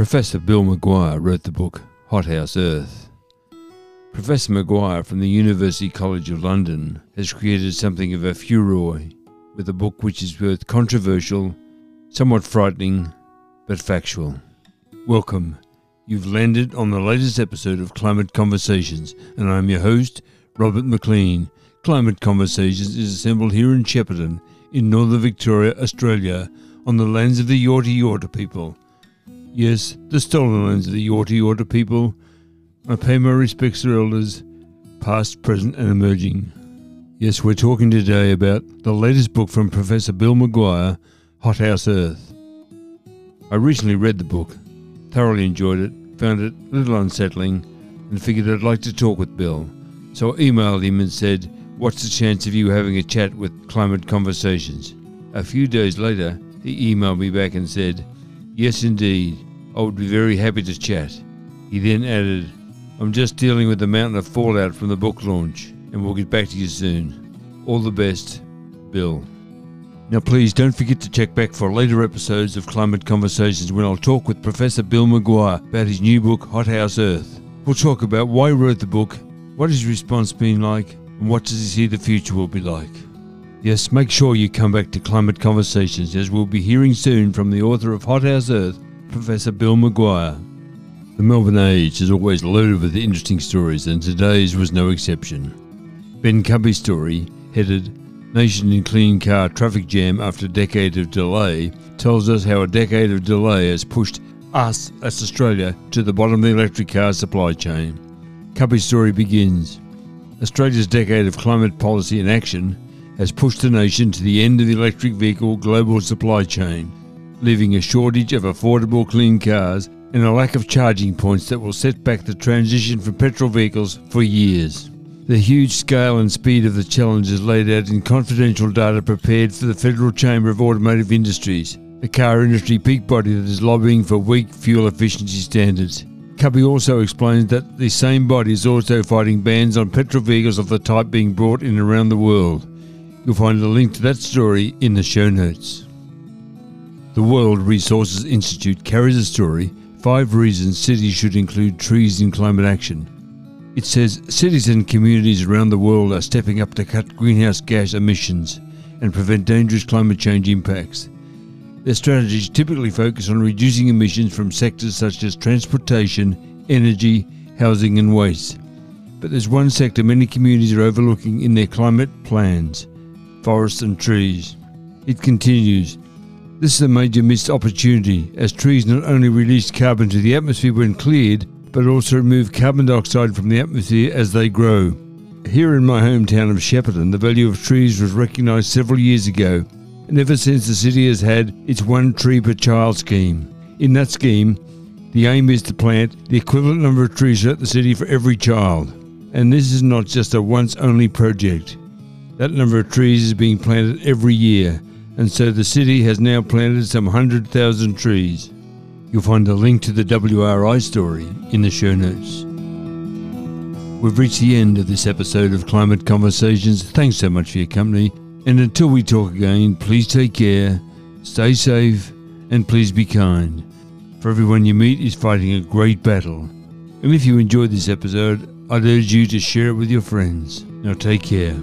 Professor Bill McGuire wrote the book Hothouse Earth. Professor McGuire from the University College of London has created something of a furore with a book which is both controversial, somewhat frightening, but factual. Welcome. You've landed on the latest episode of Climate Conversations, and I'm your host, Robert McLean. Climate Conversations is assembled here in Shepparton, in northern Victoria, Australia, on the lands of the Yorta Yorta people. Yes, the stolen lands of the Yorta Yorta people. I pay my respects to elders, past, present, and emerging. Yes, we're talking today about the latest book from Professor Bill McGuire, Hothouse Earth. I recently read the book, thoroughly enjoyed it, found it a little unsettling, and figured I'd like to talk with Bill. So I emailed him and said, What's the chance of you having a chat with Climate Conversations? A few days later, he emailed me back and said, Yes, indeed, I would be very happy to chat. He then added, I'm just dealing with the mountain of fallout from the book launch, and we'll get back to you soon. All the best, Bill. Now, please don't forget to check back for later episodes of Climate Conversations when I'll talk with Professor Bill McGuire about his new book, Hothouse Earth. We'll talk about why he wrote the book, what his response been like, and what does he see the future will be like. Yes, make sure you come back to Climate Conversations as we'll be hearing soon from the author of Hothouse Earth, Professor Bill McGuire. The Melbourne Age is always loaded with interesting stories, and today's was no exception. Ben Cubby's story, headed Nation in Clean Car Traffic Jam After Decade of Delay, tells us how a decade of delay has pushed us as Australia to the bottom of the electric car supply chain. Cubby's story begins Australia's decade of climate policy and action has pushed the nation to the end of the electric vehicle global supply chain, leaving a shortage of affordable clean cars and a lack of charging points that will set back the transition from petrol vehicles for years. The huge scale and speed of the challenge is laid out in confidential data prepared for the Federal Chamber of Automotive Industries, the car industry peak body that is lobbying for weak fuel efficiency standards. Cubby also explains that the same body is also fighting bans on petrol vehicles of the type being brought in around the world. You'll find a link to that story in the show notes. The World Resources Institute carries a story Five Reasons Cities Should Include Trees in Climate Action. It says cities and communities around the world are stepping up to cut greenhouse gas emissions and prevent dangerous climate change impacts. Their strategies typically focus on reducing emissions from sectors such as transportation, energy, housing, and waste. But there's one sector many communities are overlooking in their climate plans forests and trees. It continues. This is a major missed opportunity as trees not only release carbon to the atmosphere when cleared, but also remove carbon dioxide from the atmosphere as they grow. Here in my hometown of Shepparton, the value of trees was recognised several years ago, and ever since the city has had its one tree per child scheme. In that scheme, the aim is to plant the equivalent number of trees throughout the city for every child. And this is not just a once only project. That number of trees is being planted every year, and so the city has now planted some 100,000 trees. You'll find a link to the WRI story in the show notes. We've reached the end of this episode of Climate Conversations. Thanks so much for your company. And until we talk again, please take care, stay safe, and please be kind. For everyone you meet is fighting a great battle. And if you enjoyed this episode, I'd urge you to share it with your friends. Now take care.